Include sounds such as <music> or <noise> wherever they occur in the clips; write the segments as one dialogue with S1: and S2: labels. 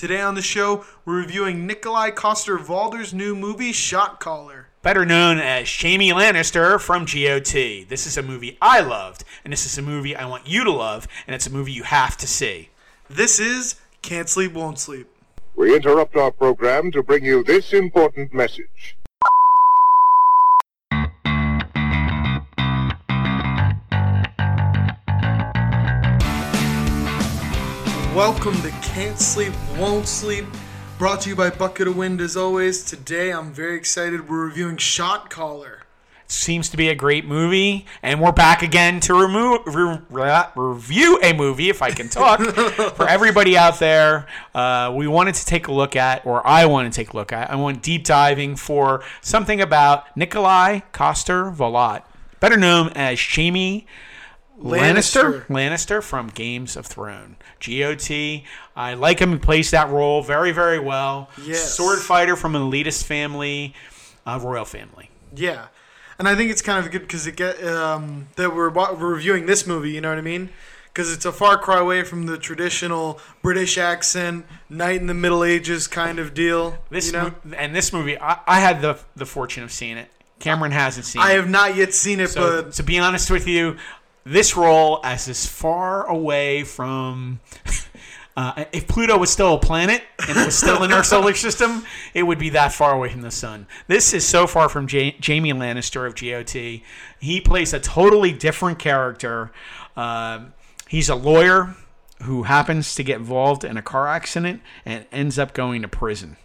S1: Today on the show, we're reviewing Nikolai Coster-Waldau's new movie, Shot Caller.
S2: better known as Jamie Lannister from GOT. This is a movie I loved, and this is a movie I want you to love, and it's a movie you have to see.
S1: This is Can't Sleep, Won't Sleep.
S3: We interrupt our program to bring you this important message.
S1: Welcome to Can't Sleep, Won't Sleep, brought to you by Bucket of Wind as always. Today, I'm very excited. We're reviewing Shot Caller.
S2: Seems to be a great movie, and we're back again to remo- re- re- review a movie, if I can talk. <laughs> For everybody out there, uh, we wanted to take a look at, or I want to take a look at, I want deep diving for something about Nikolai Coster-Waldau, better known as Jamie Lannister.
S1: Lannister.
S2: Lannister from Games of Thrones. GOT. I like him. He plays that role very, very well.
S1: Yes.
S2: Sword fighter from an elitist family, uh, royal family.
S1: Yeah. And I think it's kind of good because it get um, that we're, we're reviewing this movie. You know what I mean? Because it's a far cry away from the traditional British accent, knight in the Middle Ages kind of deal.
S2: This
S1: you know,
S2: mo- and this movie, I, I had the the fortune of seeing it. Cameron hasn't seen
S1: I
S2: it.
S1: have not yet seen it,
S2: So,
S1: but
S2: to be honest with you, this role as as far away from. <laughs> Uh, if Pluto was still a planet and it was still in our solar <laughs> system, it would be that far away from the sun. This is so far from Ja- Jamie Lannister of GOT. He plays a totally different character. Um he's a lawyer who happens to get involved in a car accident and ends up going to prison.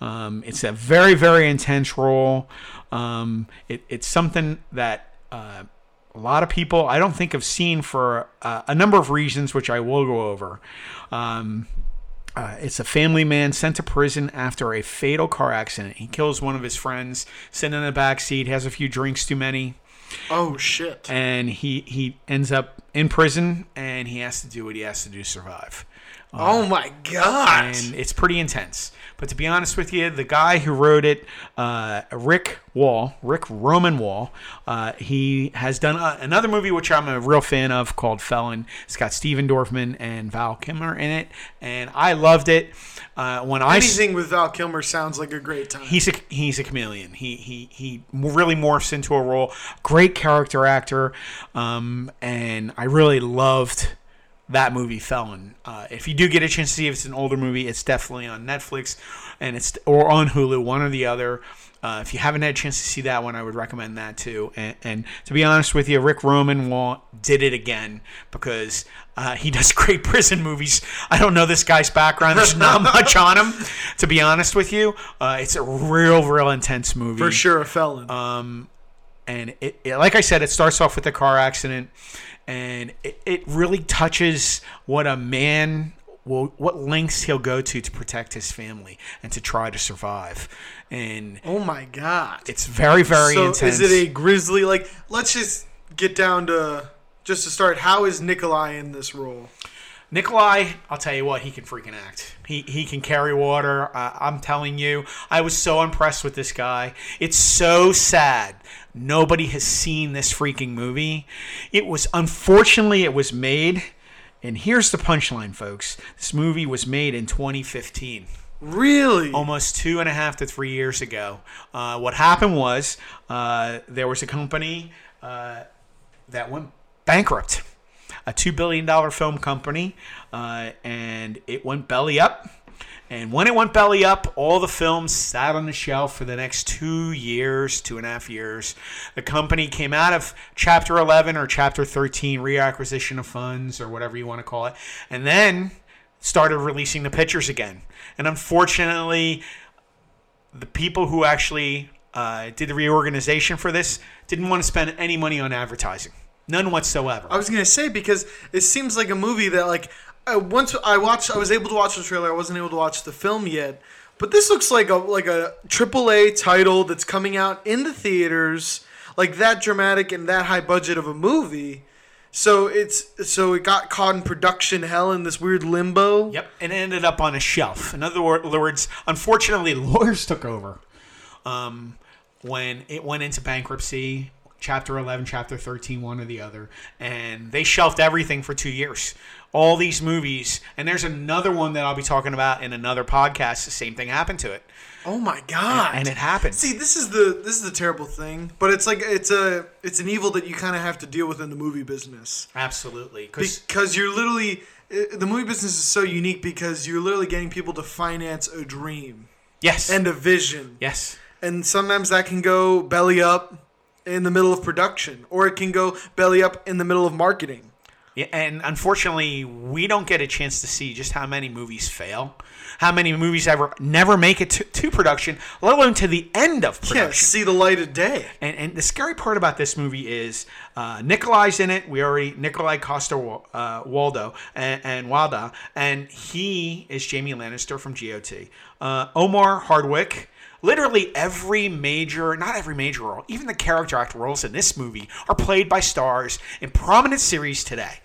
S2: Um, it's a very, very intense role. Um, it, it's something that uh, a lot of people I don't think have seen for uh, a number of reasons, which I will go over. Um, uh, it's a family man sent to prison after a fatal car accident. He kills one of his friends, sitting in the back seat, has a few drinks too many,
S1: oh shit.
S2: and he he ends up in prison, and he has to do what he has to do to survive.
S1: Oh my god.
S2: and it's pretty intense. But to be honest with you, the guy who wrote it, uh, Ric Waugh, Ric Roman Waugh, uh, he has done uh another movie which I'm a real fan of called Felon. It's got Steven Dorfman and Val Kilmer in it, and I loved it. Uh, when I
S1: Anything with Val Kilmer sounds like a great time.
S2: he's a he's a chameleon. He he he really morphs into a role. Great character actor, um, and I really loved that movie Felon. Uh, if you do get a chance to see if it's an older movie, it's definitely on Netflix and it's or on Hulu, one or the other. Uh, if you haven't had a chance to see that one, I would recommend that too. And, and to be honest with you, Ric Roman did it again because uh, he <laughs> does great prison movies. I don't know this guy's background. There's not <laughs> much on him, to be honest with you. Uh, it's a real, real intense movie
S1: for sure a felon.
S2: um, and it, it, like I said, it starts off with a car accident, and it, it really touches what a man will, what lengths he'll go to to protect his family and to try to survive, and
S1: oh my god.
S2: it's very, very
S1: so
S2: intense.
S1: is it a grisly like let's just get down to just to start how is Nikolai in this role?
S2: Nikolai, I'll tell you what, he can freaking act. He he can carry water. Uh, I'm telling you, I was so impressed with this guy. It's so sad. Nobody has seen this freaking movie. It was unfortunately it was made, and here's the punchline, folks. This movie was made in 2015
S1: Really?
S2: almost two and a half to three years ago. Uh, what happened was uh, there was a company uh, that went bankrupt, a two billion dollar film company, uh, and it went belly up. And when it went belly up, all the films sat on the shelf for the next two years, two and a half years. The company came out of Chapter 11 or Chapter 13 reacquisition of funds or whatever you want to call it, and then started releasing the pictures again. And unfortunately, the people who actually uh, did the reorganization for this didn't want to spend any money on advertising, none whatsoever.
S1: I was gonna say because it seems like a movie that like I, once I watched, I was able to watch the trailer. I wasn't able to watch the film yet, but this looks like a like a AAA title that's coming out in the theaters, like that dramatic and that high budget of a movie. So it's so it got caught in production hell in this weird limbo.
S2: Yep, and it ended up on a shelf. In other words, unfortunately, <laughs> lawyers took over um, when it went into bankruptcy. Chapter 11, Chapter 13, one or the other. And they shelved everything for two years. all these movies, and there's another one that I'll be talking about in another podcast. The same thing happened to it,
S1: Oh my god!
S2: and it happened.
S1: See, this is the this is the terrible thing, but it's like it's a it's an evil that you kind of have to deal with in the movie business
S2: Absolutely, because
S1: because you're literally uh, the movie business is so unique because you're literally getting people to finance a dream
S2: yes,
S1: and a vision,
S2: yes,
S1: and sometimes that can go belly up in the middle of production, or it can go belly up in the middle of marketing.
S2: Yeah, and unfortunately, we don't get a chance to see just how many movies fail, how many movies ever never make it to, to production, let alone to the end of
S1: Yeah,
S2: production.
S1: see the light of day.
S2: And, and the scary part about this movie is uh, Nikolai's in it. We already Nikolai Costa uh, Waldo and, and Walda, and he is Jamie Lannister from GOT. Uh, Omar Hardwick. Literally every major, not every major role, even the character actor roles in this movie are played by stars in prominent series today.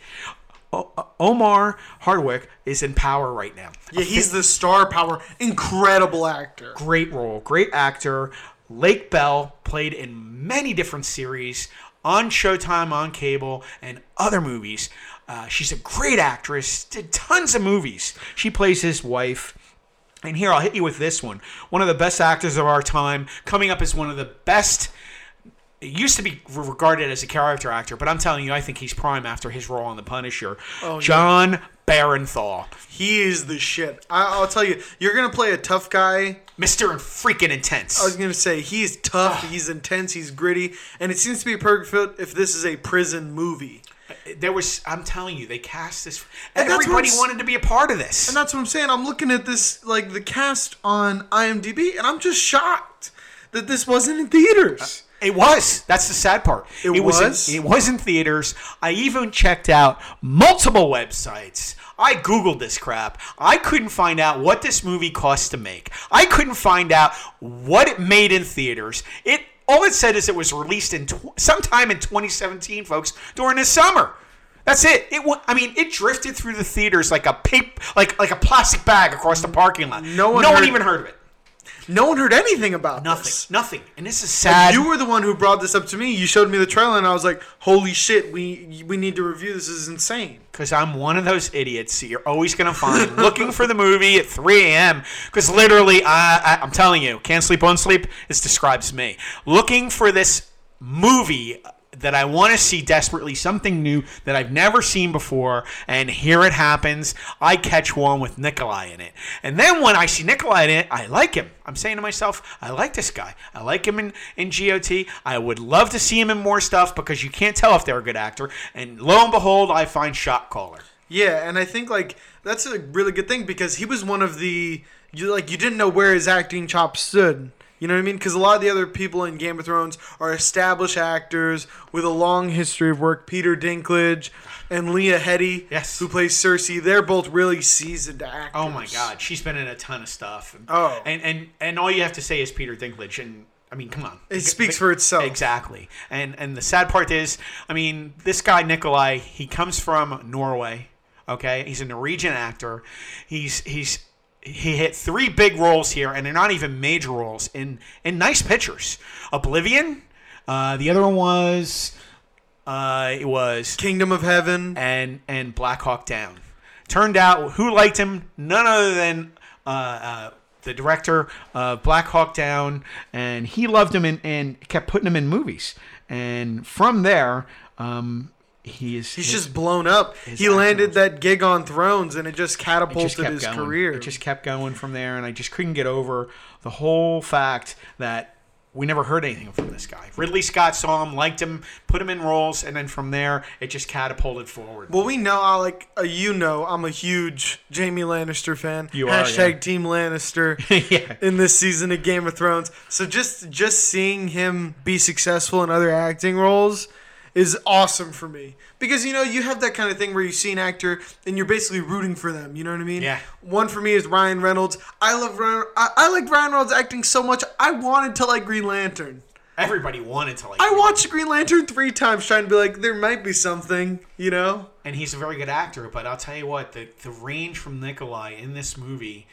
S2: O- uh, Omar Hardwick is in Power right now.
S1: Yeah, he's the star power, incredible actor.
S2: great role, great actor. Lake Bell played in many different series on Showtime, on cable, and other movies. Uh, she's a great actress, did tons of movies. She plays his wife. And here, I'll hit you with this one. One of the best actors of our time, coming up as one of the best. It used to be regarded as a character actor, but I'm telling you, I think he's prime after his role on The Punisher. Oh, Jon Bernthal,
S1: He is the shit. I, I'll tell you, you're gonna play a tough guy.
S2: Mr. Freaking Intense.
S1: I was gonna say he's tough, ah. he's intense, he's gritty, and it seems to be a perfect fit if this is a prison movie.
S2: There was i'm telling you they cast this
S1: And
S2: everybody wanted to be a part of this
S1: And that's what I'm saying. I'm looking at this like the cast on IMDb, and I'm just shocked that this wasn't in theaters.
S2: Uh, it was that's the sad part
S1: It
S2: in-
S1: was?
S2: it was in theaters i even checked out multiple websites I googled this crap. I couldn't find out what this movie cost to make. I couldn't find out what it made in theaters. It all it said is it was released in tw- sometime in 2017, folks, during the summer. That's it. It wa- I mean, it drifted through the theaters like a paper, like like a plastic bag across the parking lot.
S1: No one
S2: no one even heard of it.
S1: No one heard anything about
S2: Nothing.
S1: this.
S2: Nothing. Nothing. And this is sad.
S1: You were the one who brought this up to me. You showed me the trailer, and I was like, "Holy shit! We we need to review this. This is insane."
S2: because I'm one of those idiots that you're always going to find <laughs> looking for the movie at 3 a.m. Because literally, I, I, I'm telling you, can't sleep, won't sleep. This describes me. Looking for this movie that I want to see desperately, something new that I've never seen before, and here it happens. I catch one with Nikolai in it. And then when I see Nikolai in it, I like him. I'm saying to myself, I like this guy. I like him in, in GOT. I would love to see him in more stuff because you can't tell if they're a good actor. And lo and behold, I find Shot Caller.
S1: Yeah, and I think like that's a really good thing because he was one of the you like you didn't know where his acting chops stood. You know what I mean? Because a lot of the other people in Game of Thrones are established actors with a long history of work. Peter Dinklage and Lena Headey,
S2: Yes.
S1: who plays Cersei, they're both really seasoned actors.
S2: Oh my God, she's been in a ton of stuff. And,
S1: Oh.
S2: and and and all you have to say is Peter Dinklage, and I mean, come on,
S1: It speaks for itself.
S2: Exactly. And and the sad part is, I mean, this guy Nikolai, he comes from Norway. Okay, he's a Norwegian actor. He's he's he hit three big roles here, and they're not even major roles in in nice pictures. Oblivion. Uh, the other one was uh, it was
S1: Kingdom of Heaven.
S2: and and Black Hawk Down. Turned out who liked him? None other than uh, uh, the director of Black Hawk Down, and he loved him and, and kept putting him in movies. And from there, um, he is
S1: He's just blown up. He landed that gig on Thrones, and it just
S2: it
S1: catapulted
S2: just
S1: his
S2: going.
S1: career.
S2: It just kept going from there, and I just couldn't get over the whole fact that we never heard anything from this guy. Ridley Scott saw him, liked him, put him in roles, and then from there, it just catapulted forward.
S1: Well, we know, I like uh, you know, I'm a huge Jamie Lannister fan.
S2: You are,
S1: Hashtag
S2: yeah.
S1: Team Lannister <laughs>
S2: yeah.
S1: in this season of Game of Thrones. So just just seeing him be successful in other acting roles is awesome for me because you know you have that kind of thing where you see an actor and you're basically rooting for them. You know what I mean?
S2: Yeah.
S1: One for me is Ryan Reynolds. I love Ryan. I, I like Ryan Reynolds acting so much. I wanted to like Green Lantern.
S2: Everybody wanted to like.
S1: I watched Green Lantern three times trying to be like there might be something. You know?
S2: and he's a very good actor. But I'll tell you what, the the range from Nikolai in this movie,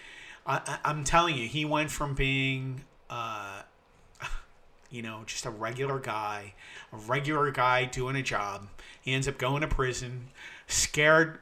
S2: I, I, I'm telling you, he went from being, uh, you know, just a regular guy, a regular guy doing a job. He ends up going to prison, scared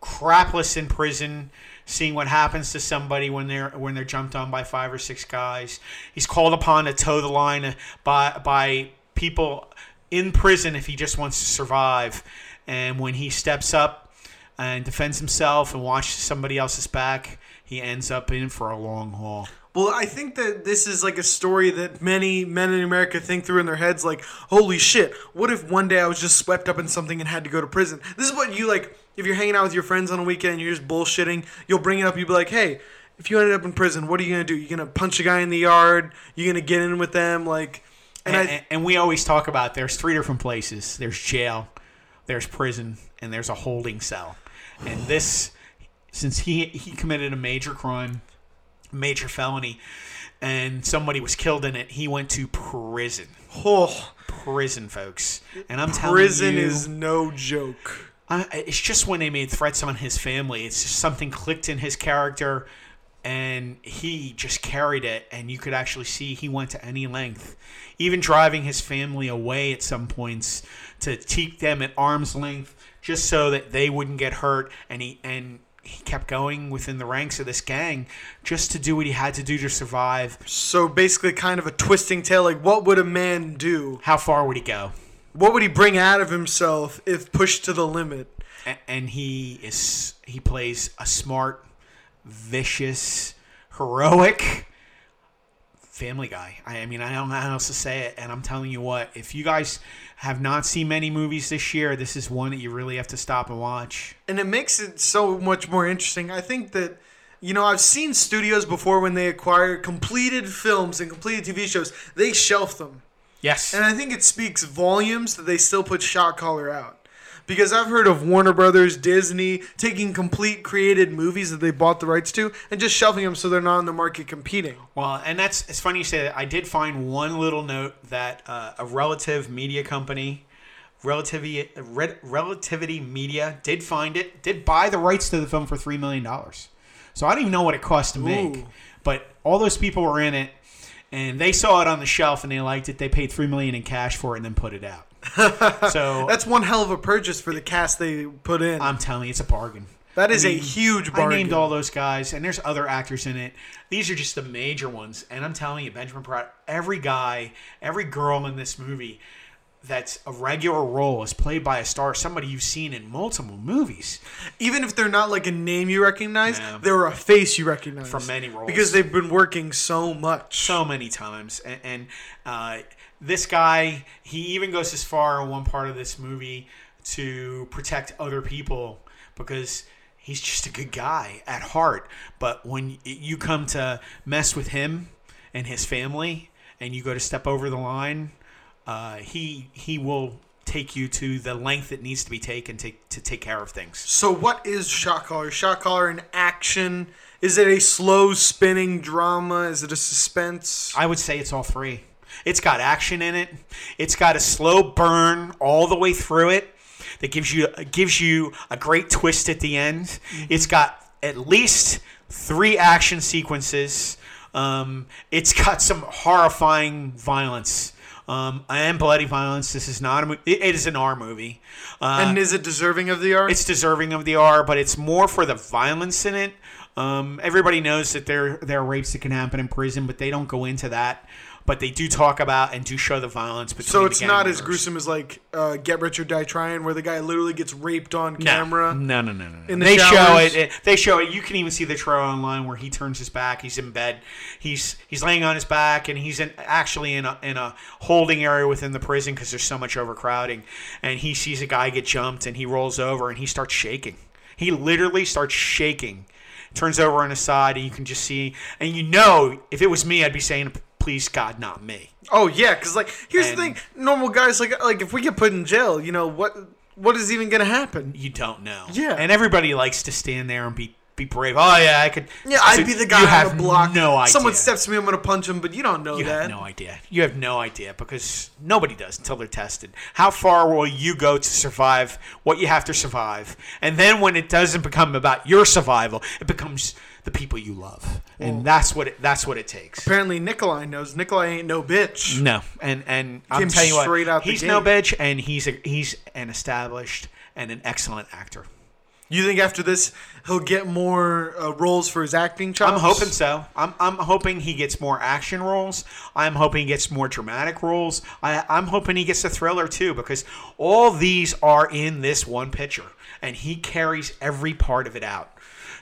S2: crapless in prison, seeing what happens to somebody when they're when they're jumped on by five or six guys. He's called upon to toe the line by by people in prison if he just wants to survive. And when he steps up and defends himself and watches somebody else's back, he ends up in for a long haul.
S1: Well, I think that this is like a story that many men in America think through in their heads like, holy shit, what if one day I was just swept up in something and had to go to prison? This is what you like, if you're hanging out with your friends on a weekend and you're just bullshitting, you'll bring it up, you'll be like, hey, if you ended up in prison, what are you going to do? You're going to punch a guy in the yard? You're going to get in with them? Like, and,
S2: And,
S1: I,
S2: and, and we always talk about there's three different places there's jail, there's prison, and there's a holding cell. And this, since he, he committed a major crime, major felony, and somebody was killed in it, he went to prison.
S1: oh,
S2: Prison, folks. And I'm telling
S1: prison
S2: you, prison
S1: is no joke.
S2: I, it's just when they made threats on his family, it's just something clicked in his character, and he just carried it. And you could actually see he went to any length, even driving his family away at some points to keep them at arm's length, just so that they wouldn't get hurt. And he and he kept going within the ranks of this gang just to do what he had to do to survive.
S1: So basically, kind of a twisting tale. Like, what would a man do?
S2: How far would he go?
S1: What would he bring out of himself if pushed to the limit?
S2: A- and he is he plays a smart, vicious, heroic family guy. I, I mean, I don't know how else to say it. And I'm telling you what, if you guys have not seen many movies this year, this is one that you really have to stop and watch.
S1: and it makes it so much more interesting. I think that you know I've seen studios before when they acquire completed films and completed TV shows, they shelf them,
S2: Yes.
S1: and I think it speaks volumes that they still put Shot Caller out. Because I've heard of Warner Brothers, Disney taking complete created movies that they bought the rights to and just shelving them so they're not in the market competing.
S2: Well, and that's it's funny you say that. I did find one little note that uh, a relative media company, Relativity Red, Relativity Media, did find it, did buy the rights to the film for three million dollars. So I don't even know what it cost to make,
S1: Ooh.
S2: but all those people were in it, and they saw it on the shelf and they liked it. They paid three million in cash for it and then put it out. <laughs> so
S1: That's one hell of a purchase for the cast they put in.
S2: I'm telling you, it's a bargain.
S1: that is
S2: I
S1: a
S2: mean,
S1: huge
S2: I named all those guys, and there's other actors in it. These are just the major ones, and I'm telling you, Benjamin Bratt, every guy, every girl in this movie that's a regular role is played by a star, somebody you've seen in multiple movies.
S1: even if they're not like a name you recognize,
S2: No.
S1: they're a face you recognize
S2: From many roles.
S1: because they've been working so much.
S2: so many times and, and uh, this guy he even goes as far in one part of this movie to protect other people because he's just a good guy at heart but when you come to mess with him and his family and you go to step over the line uh, he he will take you to the length it needs to be taken to, to take care of things
S1: so what is Shot Caller? Shot Caller in action? Is it a slow spinning drama? Is it a suspense?
S2: I would say it's all three. It's got action in it. It's got a slow burn all the way through it that gives you gives you a great twist at the end. It's got at least three action sequences. Um, it's got some horrifying violence um, and bloody violence. This is not a mo- it, it is an R movie. Uh,
S1: and is it deserving of the R?
S2: it's deserving of the R, but it's more for the violence in it. Um, everybody knows that there there are rapes that can happen in prison, but they don't go into that. But they do talk about and do show the violence between.
S1: so
S2: the
S1: it's
S2: gang
S1: not as gruesome as like uh, Get Rich or Die Trying, where the guy literally gets raped on camera.
S2: No, no, no, no. no.
S1: In the
S2: they show it, it- They show it. You can even see the trailer online where he turns his back. He's in bed. He's he's laying on his back, and he's in actually in a in a holding area within the prison because there's so much overcrowding. And he sees a guy get jumped, and he rolls over, and he starts shaking. He literally starts shaking. Turns over on his side, and you can just see. And you know, if it was me, I'd be saying, "Please, God, not me."
S1: Oh yeah, because like here's
S2: And-
S1: the thing: normal guys like like if we get put in jail, you know what what is even gonna happen?
S2: You don't know.
S1: Yeah.
S2: And everybody likes to stand there and be be brave. Oh yeah, I could.
S1: Yeah, I'd be the guy
S2: you
S1: on
S2: have
S1: the block.
S2: No idea.
S1: Someone steps me, I'm gonna punch him, but you don't know
S2: You
S1: that.
S2: have no idea. You have no idea because nobody does until they're tested. How far will you go to survive what you have to survive? And then when it doesn't become about your survival, it becomes the people you love, and that's what it, that's what it takes.
S1: Apparently, Nikolai knows. Nikolai ain't no bitch.
S2: No, and and I'm telling you
S1: straight
S2: what,
S1: out
S2: he's no bitch, and he's a, he's an established and an excellent actor.
S1: You think after this he'll get more uh, roles for his acting chops?
S2: I'm hoping so. I'm, I'm hoping he gets more action roles. I'm hoping he gets more dramatic roles. I, I'm hoping he gets a thriller too, because all these are in this one picture, and he carries every part of it out.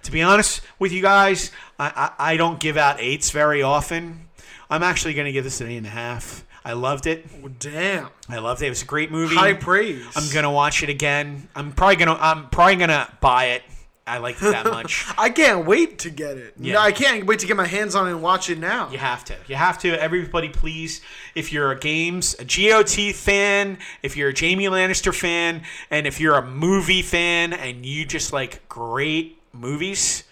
S2: To be honest with you guys, I, I, I don't give out eights very often. I'm actually going to give this an eight and a half. I loved it.
S1: Damn.
S2: I loved it. It was a great movie.
S1: High praise.
S2: I'm gonna watch it again. I'm probably gonna. I'm probably gonna buy it. I liked it that <laughs> much.
S1: I can't wait to get it.
S2: Yeah.
S1: No, I can't wait to get my hands on it and watch it now.
S2: You have to. You have to. Everybody, please. If you're a games, a GOT fan, if you're a Jamie Lannister fan, and if you're a movie fan and you just like great movies,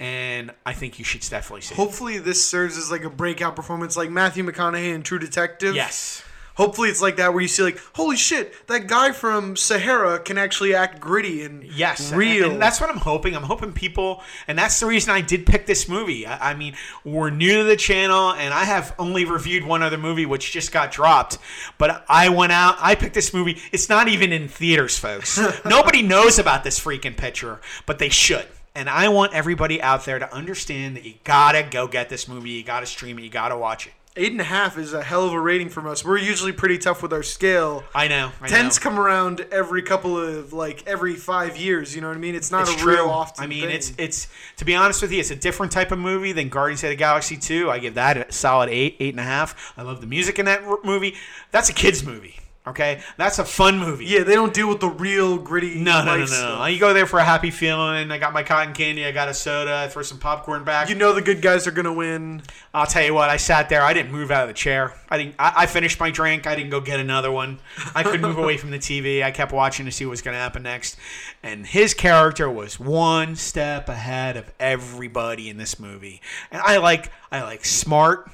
S2: and I think you should definitely see. it.
S1: Hopefully, this serves as like a breakout performance, like Matthew McConaughey in True Detective.
S2: Yes.
S1: Hopefully, it's like that where you see like, holy shit, that guy from Sahara can actually act gritty and
S2: Yes, and-
S1: real.
S2: And, that's what I'm hoping. I'm hoping people, and that's the reason I did pick this movie. I, I mean, we're new to the channel, and I have only reviewed one other movie, which just got dropped. But I went out, I picked this movie. It's not even in theaters, folks. <laughs> Nobody knows about this freaking picture, but they should. And I want everybody out there to understand that you gotta go get this movie. You gotta stream it. You gotta watch it.
S1: Eight and a half is a hell of a rating from us. We're usually pretty tough with our scale.
S2: I know. I
S1: Tens
S2: know.
S1: come around every couple of like every five years. You know what I mean? It's not
S2: It's
S1: a
S2: true.
S1: real often.
S2: I mean,
S1: thing.
S2: it's it's to be honest with you, it's a different type of movie than Guardians of the Galaxy Two. I give that a solid eight, eight and a half. I love the music in that r- movie. That's a kids movie. Okay, that's a fun movie.
S1: yeah. They don't deal with the real gritty.
S2: No, no, no, no,
S1: stuff.
S2: You go there for a happy feeling. I got my cotton candy. I got a soda. I throw some popcorn back.
S1: You know the good guys are gonna win.
S2: I'll tell you what. I sat there. I didn't move out of the chair. I didn't. I, I finished my drink. I didn't go get another one. I couldn't move away from the TV. I kept watching to see what was going to happen next. And his character was one step ahead of everybody in this movie. And I like. I like smart.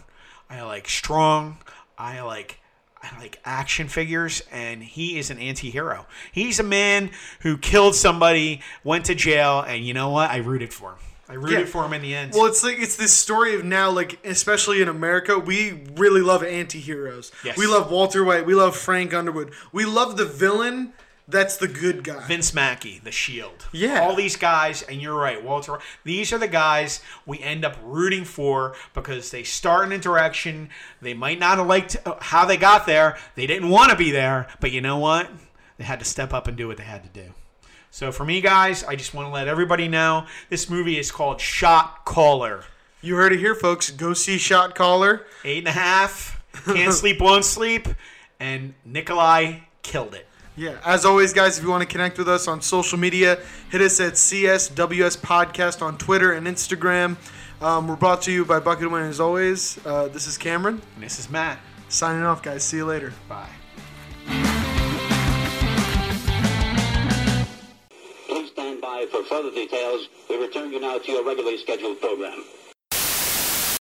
S2: I like strong. I like. Like action figures, and he is an anti-hero. He's a man who killed somebody, went to jail, and you know what? I rooted for him. I rooted
S1: Yeah.
S2: for him in the end.
S1: Well, it's like it's this story of now, like especially in America, we really love anti-heroes.
S2: Yes.
S1: We love Walter White. We love Frank Underwood. We love the villain. That's the good guy.
S2: Vince Mackey, The Shield.
S1: Yeah.
S2: All these guys, and you're right, Walter. These are the guys we end up rooting for because they start an interaction. They might not have liked uh, how they got there. They didn't want to be there, but you know what? They had to step up and do what they had to do. So for me, guys, I just want to let everybody know this movie is called Shot Caller.
S1: You heard it here, folks. Go see Shot Caller.
S2: Eight and a half. Can't <laughs> sleep, won't sleep. And Nikolai killed it.
S1: Yeah. As always, guys, if you want to connect with us on social media, hit us at CSWS Podcast on Twitter and Instagram. Um, we're brought to you by Bucket Win as always. Uh, this is Cameron
S2: And this is Matt.
S1: signing off, guys. See you later.
S2: Bye.
S4: Please stand by for further details. We return you now to your regularly scheduled program.